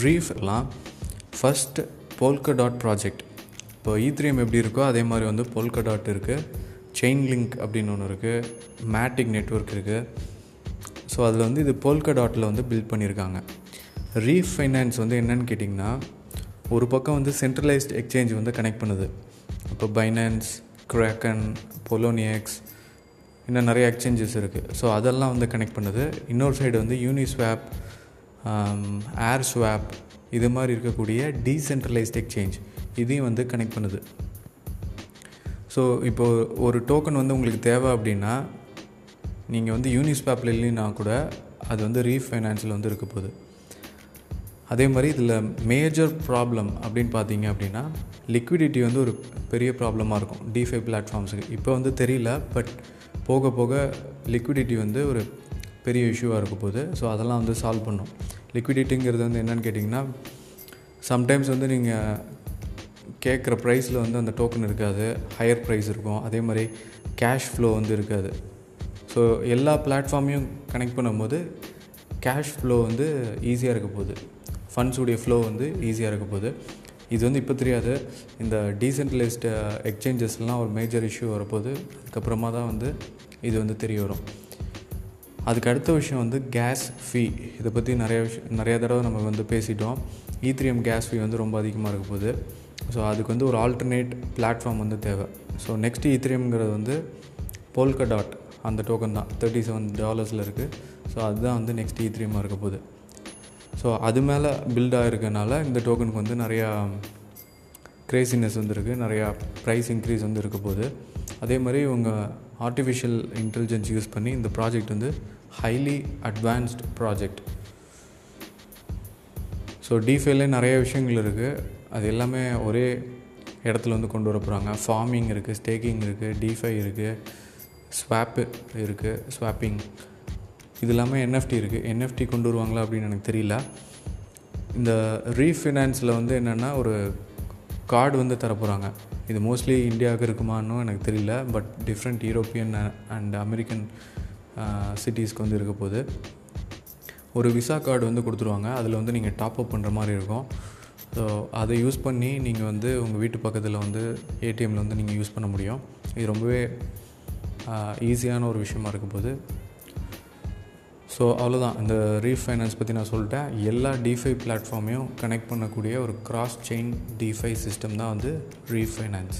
ரீஃப்லாம் first Polkadot project இப்போ e Ethereum எப்படி இருக்கோ அதே மாதிரி வந்து போல்கா டாட் இருக்குது செயின் லிங்க் அப்படின்னு ஒன்று இருக்குது மேட்டிக் நெட்ஒர்க் இருக்குது ஸோ அதில் வந்து இது போல்கா டாட்டில் வந்து பில்ட் பண்ணியிருக்காங்க ரீஃப் ஃபைனான்ஸ் வந்து என்னன்னு கேட்டிங்கன்னா ஒரு பக்கம் வந்து சென்ட்ரலைஸ்ட் எக்ஸ்சேஞ்ச் வந்து கனெக்ட் பண்ணுது. இப்போ பைனான்ஸ் க்ராக்கன் பொலோனியக்ஸ் இன்னும் நிறைய எக்ஸ்சேஞ்சஸ் இருக்குது ஸோ அதெல்லாம் வந்து கனெக்ட் பண்ணுது. இன்னொரு சைடு வந்து யூனிஸ்வாப் ஏர் ஸ்வாப் இது மாதிரி இருக்கக்கூடிய டீசென்ட்ரலைஸ்ட் எக்ஸ்சேஞ்ச் இதையும் வந்து கனெக்ட் பண்ணுது. ஸோ இப்போது ஒரு டோக்கன் வந்து உங்களுக்கு தேவை அப்படின்னா நீங்கள் வந்து யூனிஸ்வாப்பில் இல்லைன்னா கூட அது வந்து ரீஃபைனான்ஸில் வந்து இருக்க போகுது. அதே மாதிரி இதில் மேஜர் ப்ராப்ளம் அப்படின்னு பார்த்தீங்க அப்படின்னா லிக்விடிட்டி வந்து ஒரு பெரிய ப்ராப்ளமாக இருக்கும். டிஃபை பிளாட்ஃபார்ம்ஸுக்கு இப்போ வந்து தெரியல பட் போக போக லிக்விடிட்டி வந்து ஒரு பெரிய இஷ்யூவாக இருக்க போகுது. ஸோ அதெல்லாம் வந்து சால்வ் பண்ணும். லிக்விடிட்டிங்கிறது வந்து என்னென்னு கேட்டிங்கன்னா சம்டைம்ஸ் வந்து நீங்கள் கேட்குற ப்ரைஸில் வந்து அந்த டோக்கன் இருக்காது. ஹையர் ப்ரைஸ் இருக்கும். அதே மாதிரி கேஷ் ஃப்ளோ வந்து இருக்காது. ஸோ எல்லா பிளாட்ஃபார்மையும் கனெக்ட் பண்ணும்போது கேஷ் ஃப்ளோ வந்து ஈஸியாக இருக்க போகுது. ஃபண்ட்ஸுடைய ஃப்ளோ வந்து ஈஸியாக இருக்க போகுது. இது வந்து இப்போ தெரியாது. இந்த டீசென்ட்ரலைஸ்டு எக்ஸ்சேஞ்சஸ்லாம் uh, ஒரு மேஜர் இஷ்யூ வரப்போகுது. அதுக்கப்புறமா தான் வந்து இது வந்து தெரிய வரும். அதுக்கு அடுத்த விஷயம் வந்து கேஸ் ஃபீ இதை பற்றி நிறைய விஷயம் நிறையா தடவை நம்ம வந்து பேசிட்டோம். ஈத்ரியம் கேஸ் ஃபீ வந்து ரொம்ப அதிகமாக இருக்க போகுது. ஸோ அதுக்கு வந்து ஒரு ஆல்டர்னேட் பிளாட்ஃபார்ம் வந்து தேவை. ஸோ நெக்ஸ்ட் ஈத்ரியம் வந்து போல்கா டாட் அந்த டோக்கன் தான். தேர்ட்டி செவன் டாலர்ஸில் இருக்குது ஸோ அதுதான் வந்து நெக்ஸ்ட் ஈத்ரியமாக e இருக்க போகுது. ஸோ அது மேலே பில்ட் ஆகிருக்கனால இந்த டோக்கனுக்கு வந்து நிறையா க்ரேசினஸ் வந்துருக்கு நிறையா ப்ரைஸ் இன்க்ரீஸ் வந்து இருக்க போகுது. அதே மாதிரி இவங்க ஆர்டிஃபிஷியல் இன்டெலிஜென்ஸ் யூஸ் பண்ணி இந்த ப்ராஜெக்ட் வந்து ஹைலி அட்வான்ஸ்ட் ப்ராஜெக்ட் ஸோ டிஃபைலே நிறைய விஷயங்கள் இருக்குது அது எல்லாமே ஒரே இடத்துல வந்து கொண்டு வர போகிறாங்க ஃபார்மிங் இருக்குது ஸ்டேக்கிங் இருக்குது டிஃபை இருக்குது ஸ்வாப்பு இருக்குது ஸ்வாப்பிங் இது இல்லாமல் என்எஃப்டி இருக்குது என்எஃப்டி கொண்டு வருவாங்களா அப்படின்னு எனக்கு தெரியல. இந்த ரீஃபினான்ஸில் வந்து என்னென்னா ஒரு கார்டு வந்து தரப்போகிறாங்க இது மோஸ்ட்லி இந்தியாவுக்கு இருக்குமான்னு எனக்கு தெரியல but different European and American சிட்டிஸ்க்கு வந்து இருக்க போது ஒரு விசா கார்டு வந்து கொடுத்துருவாங்க அதில் வந்து நீங்கள் டாப் அப் பண்ணுற மாதிரி இருக்கும். ஸோ அதை யூஸ் பண்ணி நீங்கள் வந்து உங்கள் வீட்டு பக்கத்தில் வந்து ஏடிஎம்மில் வந்து நீங்கள் யூஸ் பண்ண முடியும். இது ரொம்பவே uh, ஈஸியான ஒரு விஷயமா இருக்கும் போது ஸோ அவ்வளோதான் இந்த ரீஃபைனான்ஸ் பற்றி நான் சொல்லிட்டேன். எல்லா டிஃபை பிளாட்ஃபார்மையும் கனெக்ட் பண்ணக்கூடிய ஒரு கிராஸ் செயின் டிஃபை சிஸ்டம் தான் வந்து ரீஃபைனான்ஸ்